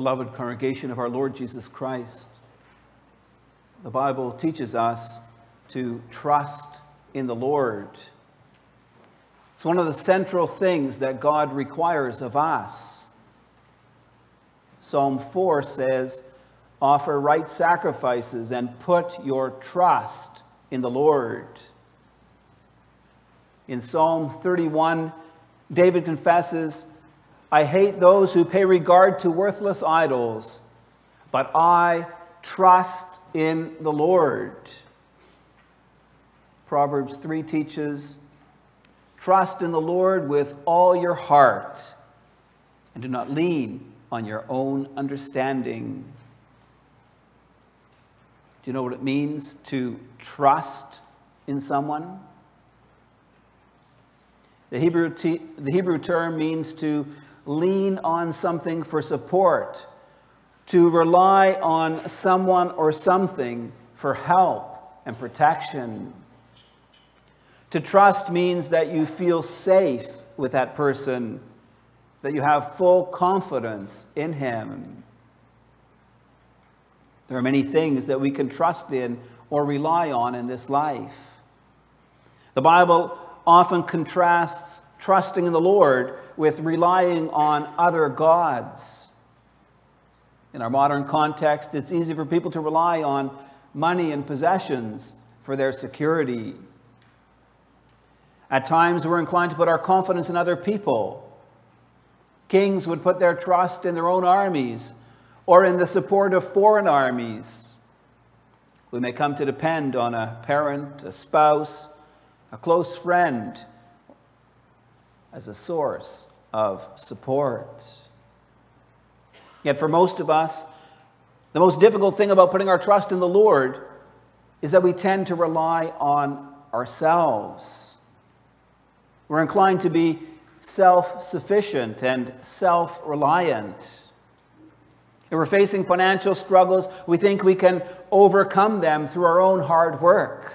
Beloved congregation of our Lord Jesus Christ, the Bible teaches us to trust in the Lord. It's one of the central things that God requires of us. Psalm 4 says, Offer right sacrifices and put your trust in the Lord. In Psalm 31, David confesses, I hate those who pay regard to worthless idols, but I trust in the Lord. Proverbs 3 teaches, Trust in the Lord with all your heart, and do not lean on your own understanding. Do you know what it means to trust in someone? The Hebrew, the Hebrew term means to lean on something for support, to rely on someone or something for help and protection. To trust means that you feel safe with that person, that you have full confidence in him. There are many things that we can trust in or rely on in this life. The Bible often contrasts trusting in the Lord with relying on other gods. In our modern context, it's easy for people to rely on money and possessions for their security. At times, we're inclined to put our confidence in other people. Kings would put their trust in their own armies or in the support of foreign armies. We may come to depend on a parent, a spouse, a close friend as a source of support. Yet, for most of us, the most difficult thing about putting our trust in the Lord is that we tend to rely on ourselves. We're inclined to be self sufficient and self reliant. If we're facing financial struggles, we think we can overcome them through our own hard work.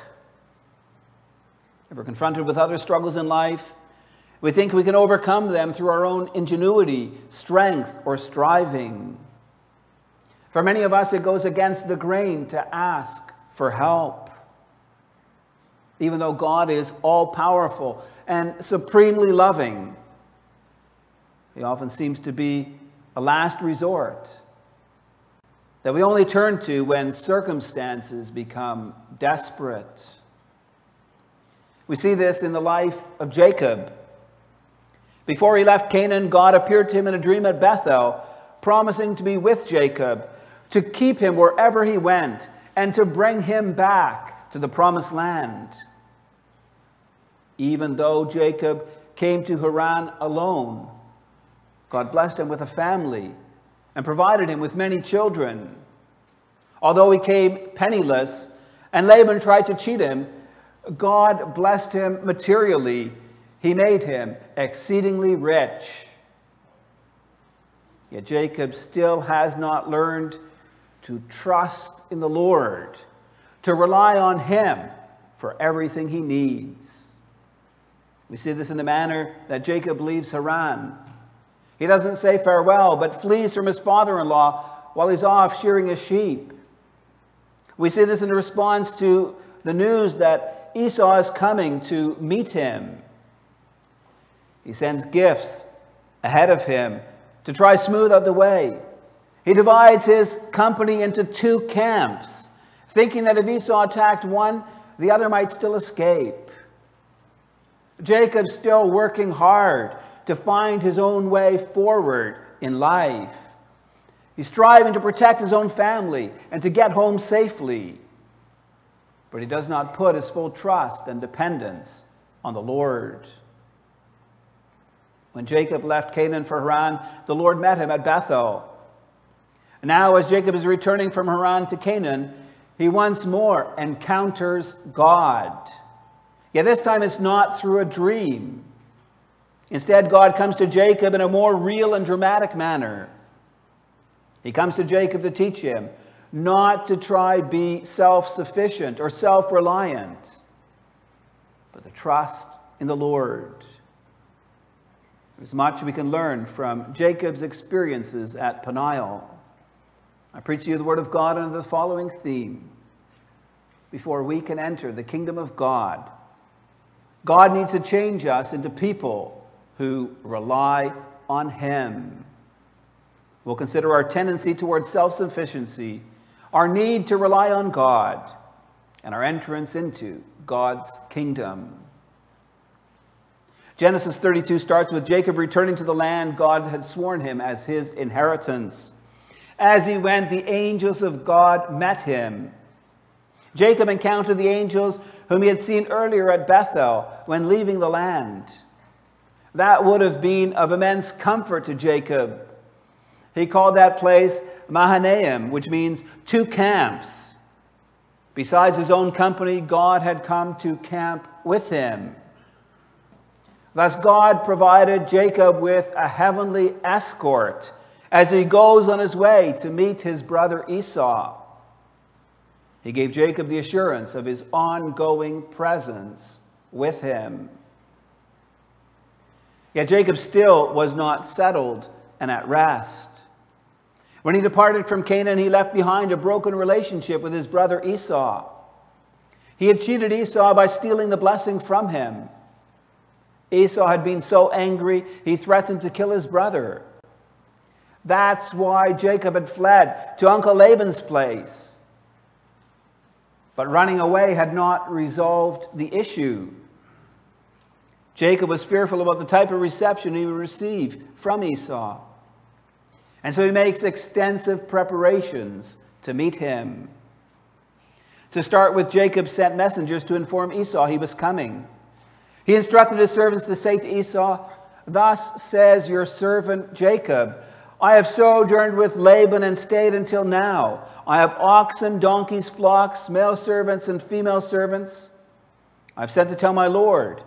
If we're confronted with other struggles in life, we think we can overcome them through our own ingenuity, strength, or striving. For many of us, it goes against the grain to ask for help. Even though God is all powerful and supremely loving, He often seems to be a last resort that we only turn to when circumstances become desperate. We see this in the life of Jacob. Before he left Canaan, God appeared to him in a dream at Bethel, promising to be with Jacob, to keep him wherever he went, and to bring him back to the promised land. Even though Jacob came to Haran alone, God blessed him with a family and provided him with many children. Although he came penniless and Laban tried to cheat him, God blessed him materially. He made him exceedingly rich. Yet Jacob still has not learned to trust in the Lord, to rely on him for everything he needs. We see this in the manner that Jacob leaves Haran. He doesn't say farewell, but flees from his father in law while he's off shearing his sheep. We see this in response to the news that Esau is coming to meet him. He sends gifts ahead of him to try smooth out the way. He divides his company into two camps, thinking that if Esau attacked one, the other might still escape. Jacob's still working hard to find his own way forward in life. He's striving to protect his own family and to get home safely. But he does not put his full trust and dependence on the Lord. When Jacob left Canaan for Haran, the Lord met him at Bethel. Now, as Jacob is returning from Haran to Canaan, he once more encounters God. Yet this time it's not through a dream. Instead, God comes to Jacob in a more real and dramatic manner. He comes to Jacob to teach him not to try be self-sufficient or self-reliant, but to trust in the Lord. There's much we can learn from Jacob's experiences at Peniel. I preach to you the Word of God under the following theme before we can enter the kingdom of God. God needs to change us into people who rely on Him. We'll consider our tendency towards self sufficiency, our need to rely on God, and our entrance into God's kingdom. Genesis 32 starts with Jacob returning to the land God had sworn him as his inheritance. As he went, the angels of God met him. Jacob encountered the angels whom he had seen earlier at Bethel when leaving the land. That would have been of immense comfort to Jacob. He called that place Mahanaim, which means two camps. Besides his own company, God had come to camp with him. Thus, God provided Jacob with a heavenly escort as he goes on his way to meet his brother Esau. He gave Jacob the assurance of his ongoing presence with him. Yet Jacob still was not settled and at rest. When he departed from Canaan, he left behind a broken relationship with his brother Esau. He had cheated Esau by stealing the blessing from him. Esau had been so angry, he threatened to kill his brother. That's why Jacob had fled to Uncle Laban's place. But running away had not resolved the issue. Jacob was fearful about the type of reception he would receive from Esau. And so he makes extensive preparations to meet him. To start with, Jacob sent messengers to inform Esau he was coming. He instructed his servants to say to Esau, Thus says your servant Jacob, I have sojourned with Laban and stayed until now. I have oxen, donkeys, flocks, male servants, and female servants. I've sent to tell my Lord,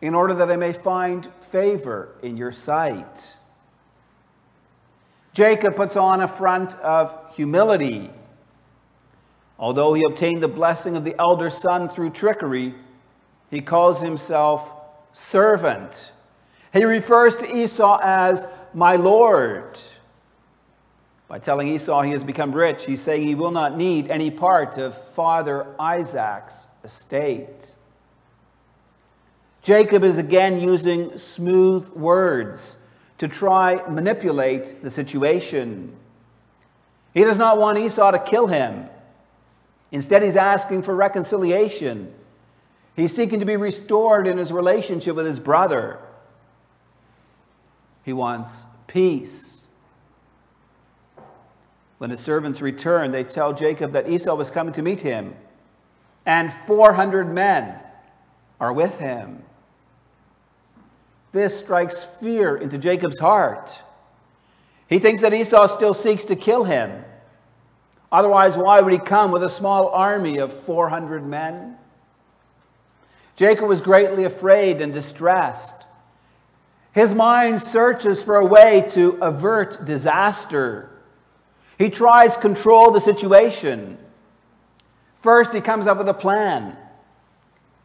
in order that I may find favor in your sight. Jacob puts on a front of humility. Although he obtained the blessing of the elder son through trickery, he calls himself servant. He refers to Esau as my Lord. By telling Esau he has become rich, he's saying he will not need any part of Father Isaac's estate. Jacob is again using smooth words to try manipulate the situation. He does not want Esau to kill him. Instead, he's asking for reconciliation. He's seeking to be restored in his relationship with his brother. He wants peace. When his servants return, they tell Jacob that Esau was coming to meet him, and 400 men are with him. This strikes fear into Jacob's heart. He thinks that Esau still seeks to kill him. Otherwise, why would he come with a small army of 400 men? Jacob was greatly afraid and distressed. His mind searches for a way to avert disaster. He tries to control the situation. First, he comes up with a plan.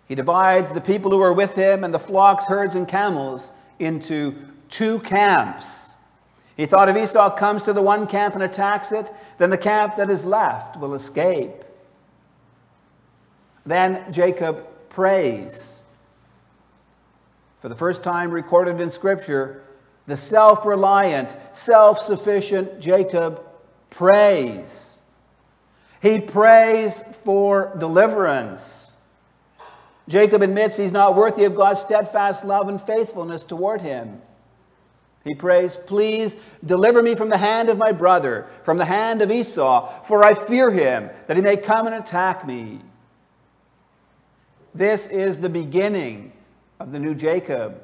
He divides the people who are with him and the flocks, herds, and camels into two camps. He thought if Esau comes to the one camp and attacks it, then the camp that is left will escape. Then Jacob prays. For the first time recorded in Scripture, the self reliant, self sufficient Jacob prays. He prays for deliverance. Jacob admits he's not worthy of God's steadfast love and faithfulness toward him. He prays, Please deliver me from the hand of my brother, from the hand of Esau, for I fear him, that he may come and attack me. This is the beginning of the new Jacob.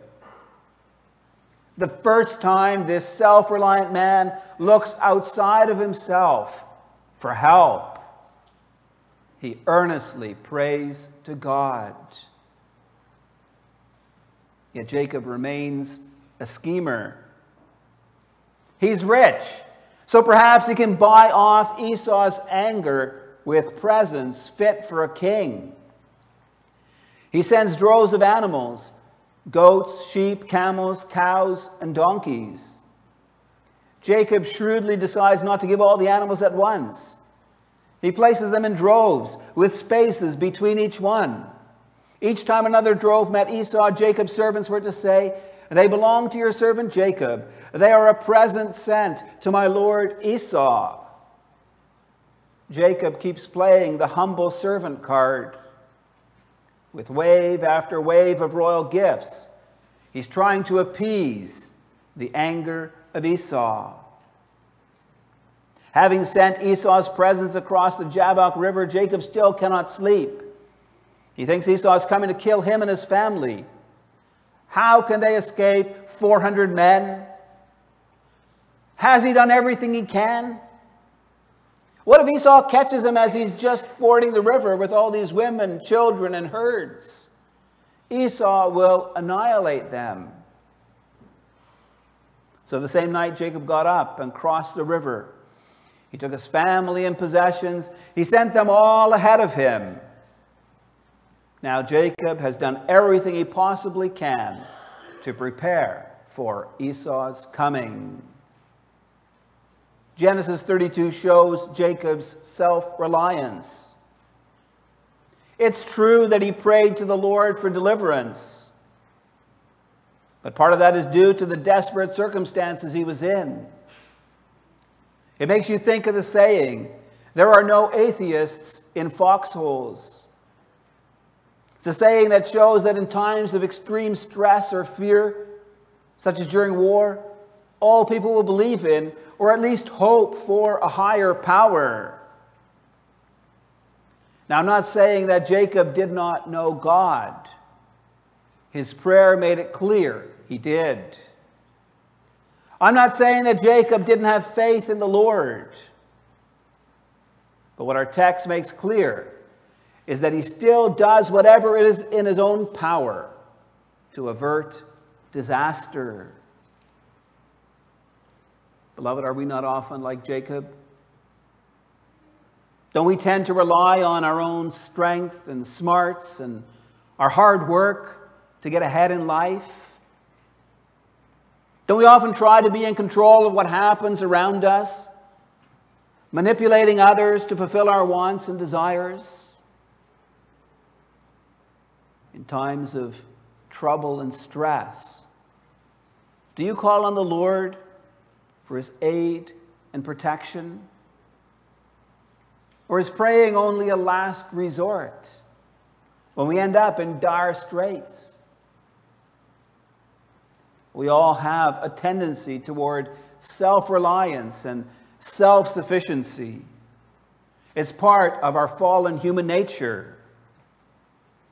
The first time this self reliant man looks outside of himself for help, he earnestly prays to God. Yet Jacob remains a schemer. He's rich, so perhaps he can buy off Esau's anger with presents fit for a king. He sends droves of animals goats, sheep, camels, cows, and donkeys. Jacob shrewdly decides not to give all the animals at once. He places them in droves with spaces between each one. Each time another drove met Esau, Jacob's servants were to say, They belong to your servant Jacob. They are a present sent to my lord Esau. Jacob keeps playing the humble servant card with wave after wave of royal gifts. He's trying to appease the anger of Esau. Having sent Esau's presents across the Jabbok River, Jacob still cannot sleep. He thinks Esau is coming to kill him and his family. How can they escape 400 men? Has he done everything he can? What if Esau catches him as he's just fording the river with all these women, children, and herds? Esau will annihilate them. So the same night, Jacob got up and crossed the river. He took his family and possessions, he sent them all ahead of him. Now, Jacob has done everything he possibly can to prepare for Esau's coming. Genesis 32 shows Jacob's self reliance. It's true that he prayed to the Lord for deliverance, but part of that is due to the desperate circumstances he was in. It makes you think of the saying, there are no atheists in foxholes. It's a saying that shows that in times of extreme stress or fear, such as during war, all people will believe in, or at least hope for, a higher power. Now, I'm not saying that Jacob did not know God. His prayer made it clear he did. I'm not saying that Jacob didn't have faith in the Lord. But what our text makes clear is that he still does whatever is in his own power to avert disaster. Beloved, are we not often like Jacob? Don't we tend to rely on our own strength and smarts and our hard work to get ahead in life? Don't we often try to be in control of what happens around us, manipulating others to fulfill our wants and desires? In times of trouble and stress, do you call on the Lord for his aid and protection? Or is praying only a last resort when we end up in dire straits? We all have a tendency toward self reliance and self sufficiency. It's part of our fallen human nature.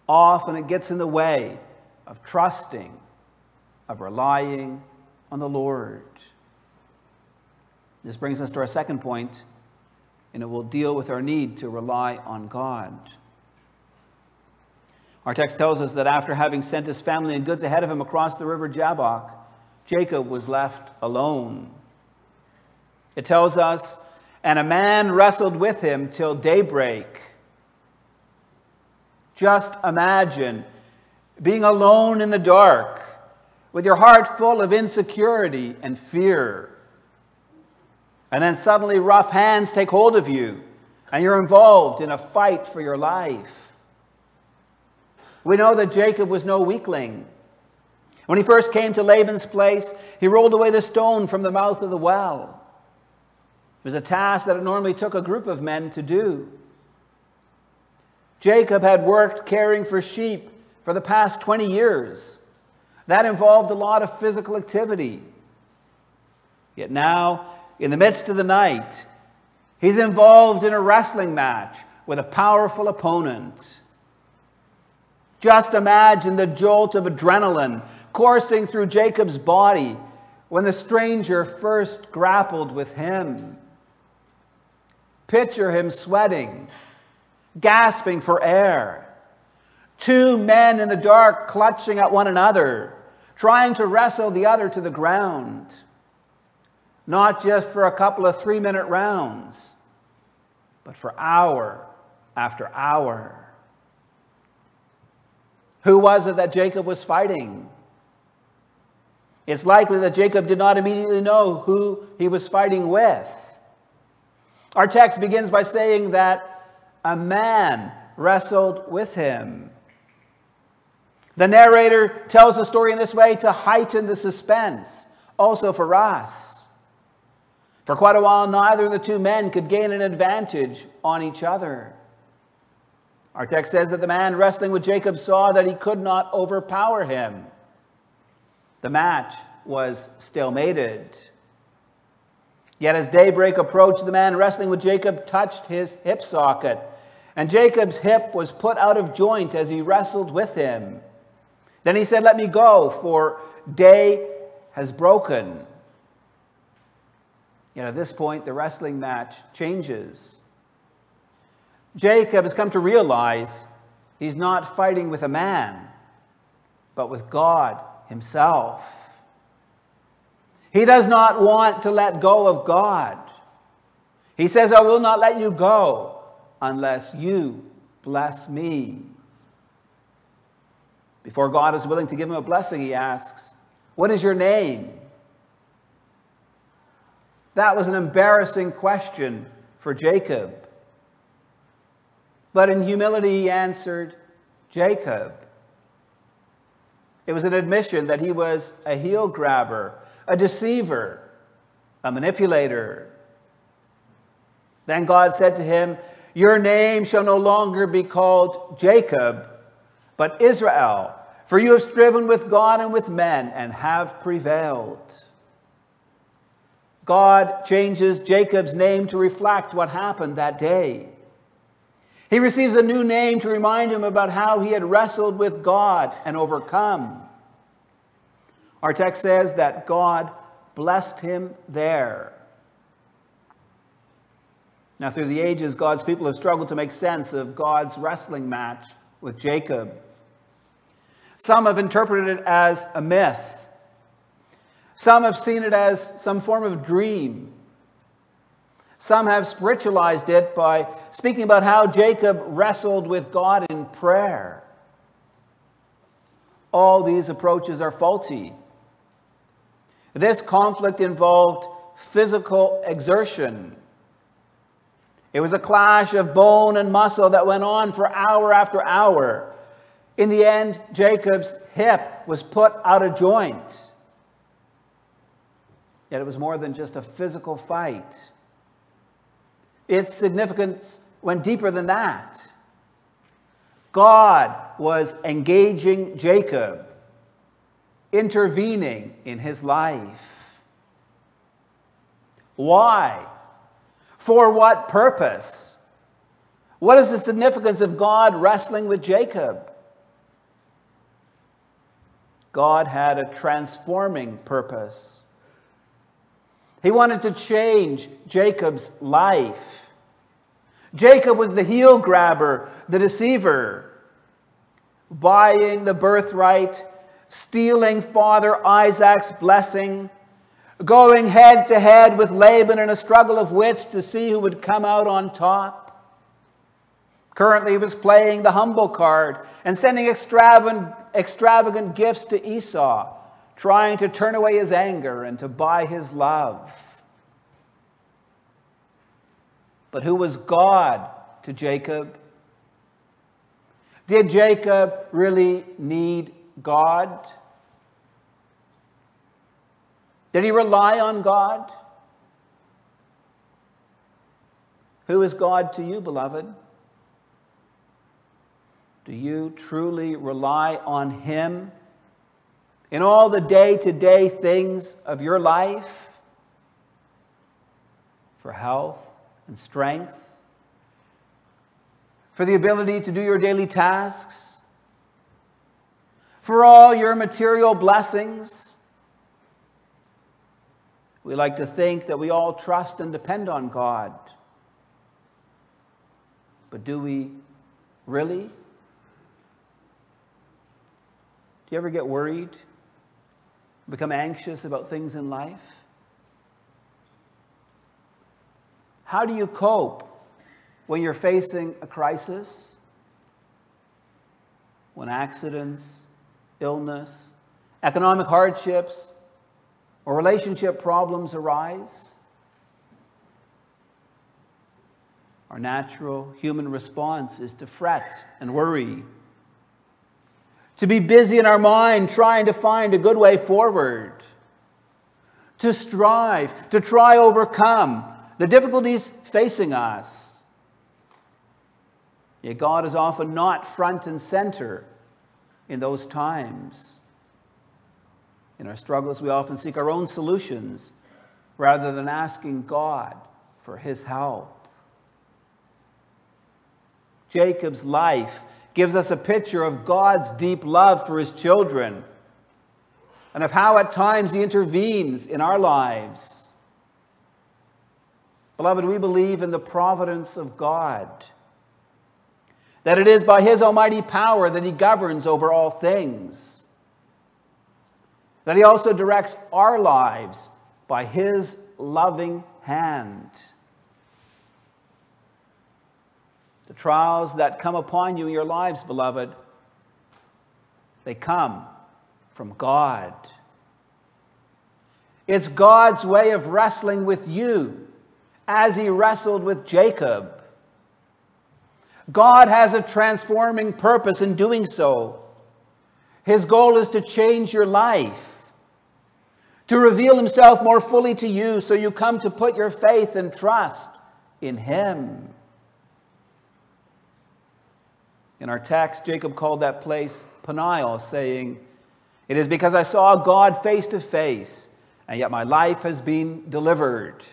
Often it gets in the way of trusting, of relying on the Lord. This brings us to our second point, and it will deal with our need to rely on God. Our text tells us that after having sent his family and goods ahead of him across the river Jabbok, Jacob was left alone. It tells us, and a man wrestled with him till daybreak. Just imagine being alone in the dark with your heart full of insecurity and fear. And then suddenly rough hands take hold of you and you're involved in a fight for your life. We know that Jacob was no weakling. When he first came to Laban's place, he rolled away the stone from the mouth of the well. It was a task that it normally took a group of men to do. Jacob had worked caring for sheep for the past 20 years. That involved a lot of physical activity. Yet now in the midst of the night, he's involved in a wrestling match with a powerful opponent. Just imagine the jolt of adrenaline coursing through Jacob's body when the stranger first grappled with him. Picture him sweating, gasping for air. Two men in the dark clutching at one another, trying to wrestle the other to the ground not just for a couple of three minute rounds, but for hour after hour. Who was it that Jacob was fighting? It's likely that Jacob did not immediately know who he was fighting with. Our text begins by saying that a man wrestled with him. The narrator tells the story in this way to heighten the suspense, also for us. For quite a while, neither of the two men could gain an advantage on each other. Our text says that the man wrestling with Jacob saw that he could not overpower him. The match was stalemated. Yet as daybreak approached, the man wrestling with Jacob touched his hip socket, and Jacob's hip was put out of joint as he wrestled with him. Then he said, Let me go, for day has broken. Yet at this point, the wrestling match changes. Jacob has come to realize he's not fighting with a man, but with God Himself. He does not want to let go of God. He says, I will not let you go unless you bless me. Before God is willing to give him a blessing, he asks, What is your name? That was an embarrassing question for Jacob. But in humility, he answered, Jacob. It was an admission that he was a heel grabber, a deceiver, a manipulator. Then God said to him, Your name shall no longer be called Jacob, but Israel, for you have striven with God and with men and have prevailed. God changes Jacob's name to reflect what happened that day. He receives a new name to remind him about how he had wrestled with God and overcome. Our text says that God blessed him there. Now, through the ages, God's people have struggled to make sense of God's wrestling match with Jacob. Some have interpreted it as a myth. Some have seen it as some form of dream. Some have spiritualized it by speaking about how Jacob wrestled with God in prayer. All these approaches are faulty. This conflict involved physical exertion. It was a clash of bone and muscle that went on for hour after hour. In the end, Jacob's hip was put out of joint. Yet it was more than just a physical fight. Its significance went deeper than that. God was engaging Jacob, intervening in his life. Why? For what purpose? What is the significance of God wrestling with Jacob? God had a transforming purpose. He wanted to change Jacob's life. Jacob was the heel grabber, the deceiver, buying the birthright, stealing Father Isaac's blessing, going head to head with Laban in a struggle of wits to see who would come out on top. Currently, he was playing the humble card and sending extravagant, extravagant gifts to Esau, trying to turn away his anger and to buy his love. But who was God to Jacob? Did Jacob really need God? Did he rely on God? Who is God to you, beloved? Do you truly rely on Him in all the day to day things of your life? For health, and strength, for the ability to do your daily tasks, for all your material blessings. We like to think that we all trust and depend on God. But do we really? Do you ever get worried? Become anxious about things in life? How do you cope when you're facing a crisis? When accidents, illness, economic hardships, or relationship problems arise, our natural human response is to fret and worry, to be busy in our mind trying to find a good way forward, to strive, to try overcome the difficulties facing us. Yet God is often not front and center in those times. In our struggles, we often seek our own solutions rather than asking God for his help. Jacob's life gives us a picture of God's deep love for his children and of how at times he intervenes in our lives. Beloved, we believe in the providence of God, that it is by his almighty power that he governs over all things that He also directs our lives by His loving hand. The trials that come upon you in your lives, beloved, they come from God. It's God's way of wrestling with you as He wrestled with Jacob. God has a transforming purpose in doing so. His goal is to change your life to reveal himself more fully to you so you come to put your faith and trust in him. In our text, Jacob called that place Peniel, saying, It is because I saw God face to face, and yet my life has been delivered.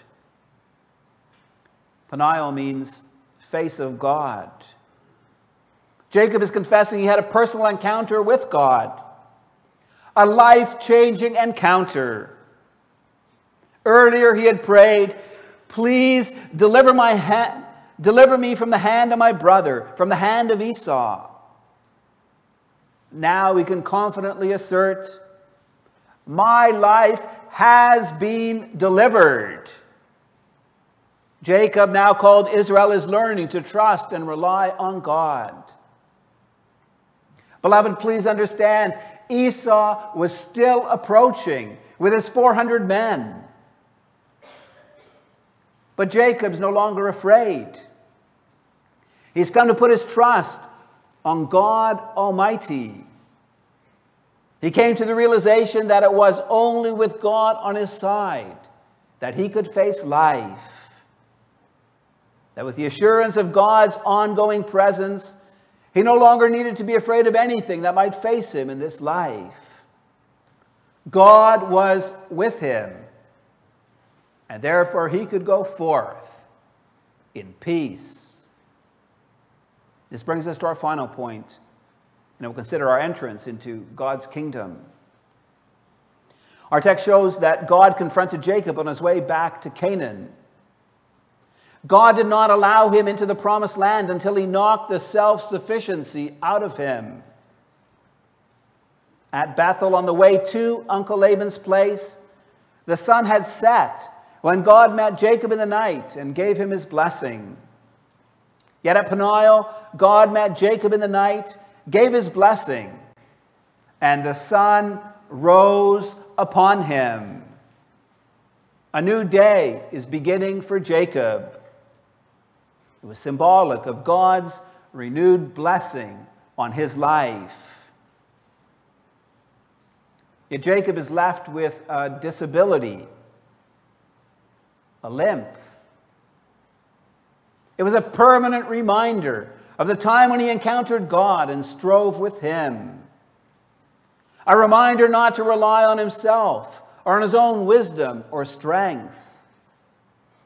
Peniel means face of God. Jacob is confessing he had a personal encounter with God a life changing encounter. Earlier, he had prayed, Please deliver, my ha- deliver me from the hand of my brother, from the hand of Esau. Now we can confidently assert, My life has been delivered. Jacob, now called Israel, is learning to trust and rely on God. Beloved, please understand Esau was still approaching with his 400 men. But Jacob's no longer afraid. He's come to put his trust on God Almighty. He came to the realization that it was only with God on his side that he could face life. That with the assurance of God's ongoing presence, he no longer needed to be afraid of anything that might face him in this life. God was with him, and therefore he could go forth in peace. This brings us to our final point, and we'll consider our entrance into God's kingdom. Our text shows that God confronted Jacob on his way back to Canaan God did not allow him into the promised land until he knocked the self sufficiency out of him. At Bethel, on the way to Uncle Laban's place, the sun had set when God met Jacob in the night and gave him his blessing. Yet at Peniel, God met Jacob in the night, gave his blessing, and the sun rose upon him. A new day is beginning for Jacob. It was symbolic of God's renewed blessing on his life. Yet Jacob is left with a disability, a limp. It was a permanent reminder of the time when he encountered God and strove with him. A reminder not to rely on himself or on his own wisdom or strength,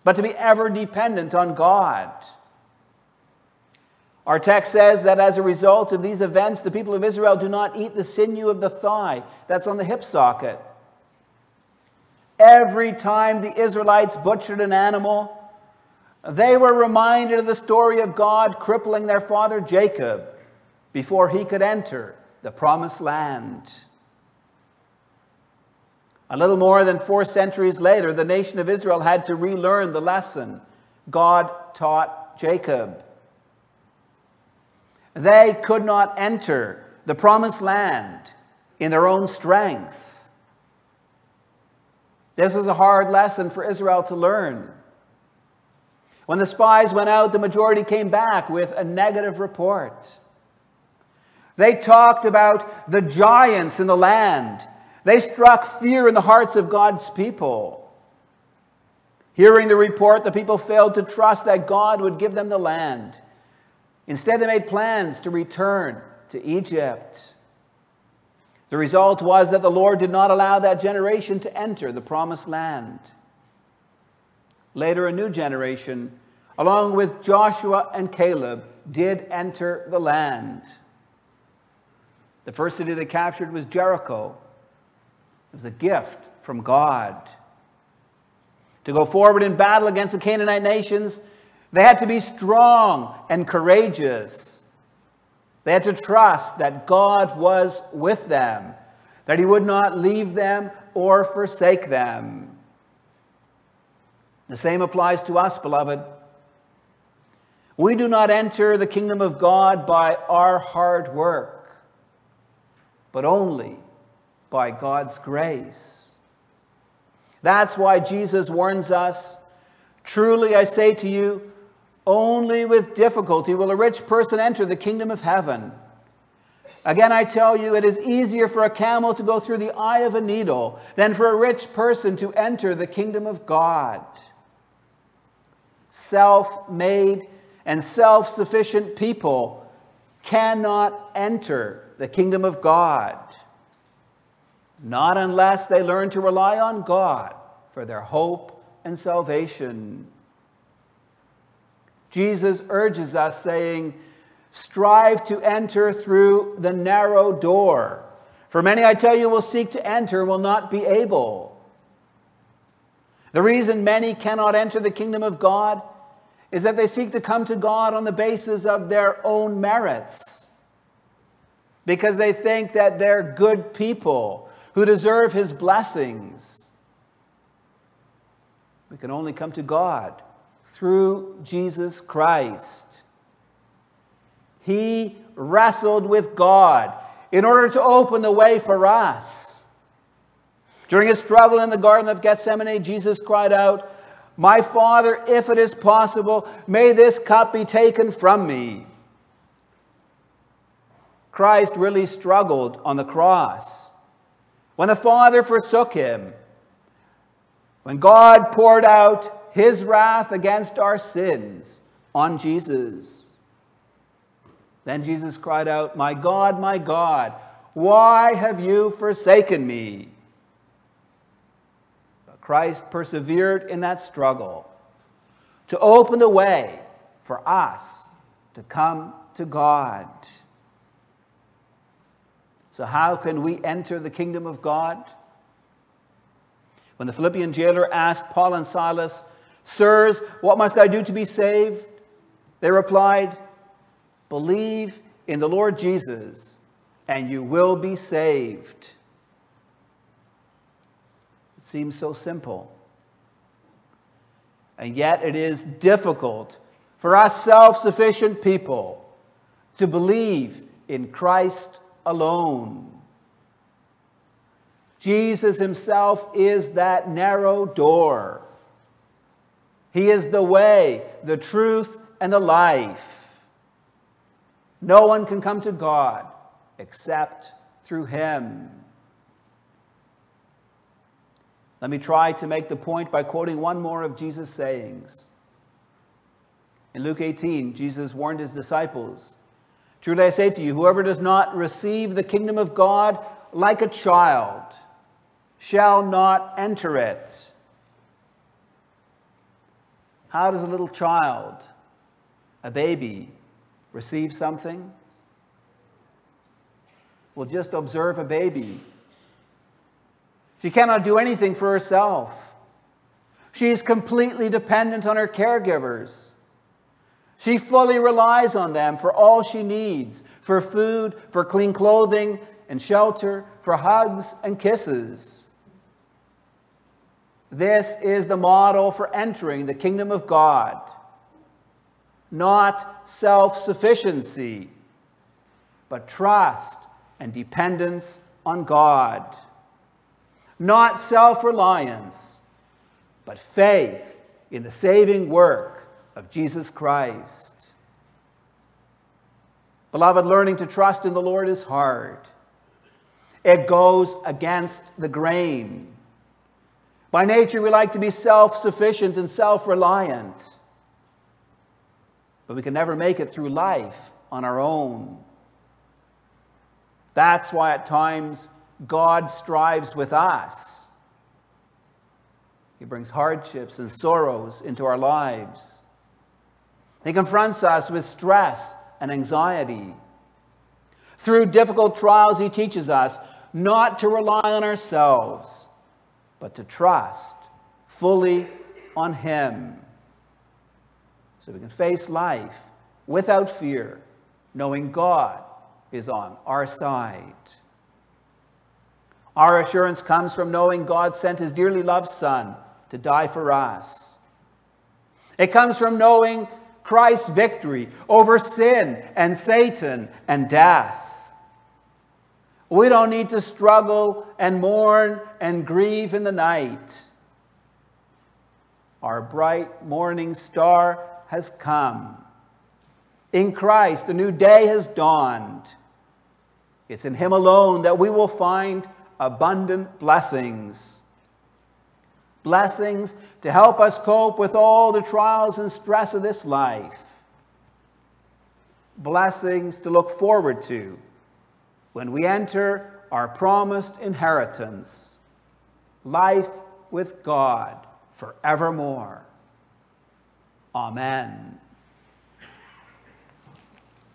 but to be ever dependent on God. Our text says that as a result of these events, the people of Israel do not eat the sinew of the thigh that's on the hip socket. Every time the Israelites butchered an animal, they were reminded of the story of God crippling their father Jacob before he could enter the promised land. A little more than four centuries later, the nation of Israel had to relearn the lesson God taught Jacob. They could not enter the promised land in their own strength. This was a hard lesson for Israel to learn. When the spies went out, the majority came back with a negative report. They talked about the giants in the land. They struck fear in the hearts of God's people. Hearing the report, the people failed to trust that God would give them the land. Instead, they made plans to return to Egypt. The result was that the Lord did not allow that generation to enter the promised land. Later, a new generation, along with Joshua and Caleb, did enter the land. The first city they captured was Jericho. It was a gift from God. To go forward in battle against the Canaanite nations, they had to be strong and courageous. They had to trust that God was with them, that He would not leave them or forsake them. The same applies to us, beloved. We do not enter the kingdom of God by our hard work, but only by God's grace. That's why Jesus warns us Truly I say to you, only with difficulty will a rich person enter the kingdom of heaven. Again, I tell you, it is easier for a camel to go through the eye of a needle than for a rich person to enter the kingdom of God. Self made and self sufficient people cannot enter the kingdom of God, not unless they learn to rely on God for their hope and salvation. Jesus urges us, saying, Strive to enter through the narrow door. For many, I tell you, will seek to enter, will not be able. The reason many cannot enter the kingdom of God is that they seek to come to God on the basis of their own merits. Because they think that they're good people who deserve His blessings. We can only come to God through Jesus Christ. He wrestled with God in order to open the way for us. During his struggle in the Garden of Gethsemane, Jesus cried out, My Father, if it is possible, may this cup be taken from me. Christ really struggled on the cross. When the Father forsook him, when God poured out his wrath against our sins on Jesus. Then Jesus cried out, My God, my God, why have you forsaken me? Christ persevered in that struggle to open the way for us to come to God. So, how can we enter the kingdom of God? When the Philippian jailer asked Paul and Silas, Sirs, what must I do to be saved? They replied, Believe in the Lord Jesus, and you will be saved. It seems so simple. And yet it is difficult for us self sufficient people to believe in Christ alone. Jesus himself is that narrow door he is the way, the truth, and the life. No one can come to God except through Him. Let me try to make the point by quoting one more of Jesus' sayings. In Luke 18, Jesus warned his disciples Truly I say to you, whoever does not receive the kingdom of God like a child shall not enter it. How does a little child, a baby, receive something? Well, just observe a baby. She cannot do anything for herself. She is completely dependent on her caregivers. She fully relies on them for all she needs for food, for clean clothing and shelter, for hugs and kisses. This is the model for entering the kingdom of God. Not self sufficiency, but trust and dependence on God. Not self reliance, but faith in the saving work of Jesus Christ. Beloved, learning to trust in the Lord is hard. It goes against the grain. By nature, we like to be self sufficient and self reliant. But we can never make it through life on our own. That's why at times God strives with us. He brings hardships and sorrows into our lives. He confronts us with stress and anxiety. Through difficult trials, He teaches us not to rely on ourselves, but to trust fully on Him. So we can face life without fear, knowing God is on our side. Our assurance comes from knowing God sent His dearly loved Son to die for us. It comes from knowing Christ's victory over sin and Satan and death. We don't need to struggle and mourn and grieve in the night. Our bright morning star has come. In Christ, a new day has dawned. It's in Him alone that we will find abundant blessings. Blessings to help us cope with all the trials and stress of this life. Blessings to look forward to when we enter our promised inheritance life with God forevermore. Amen.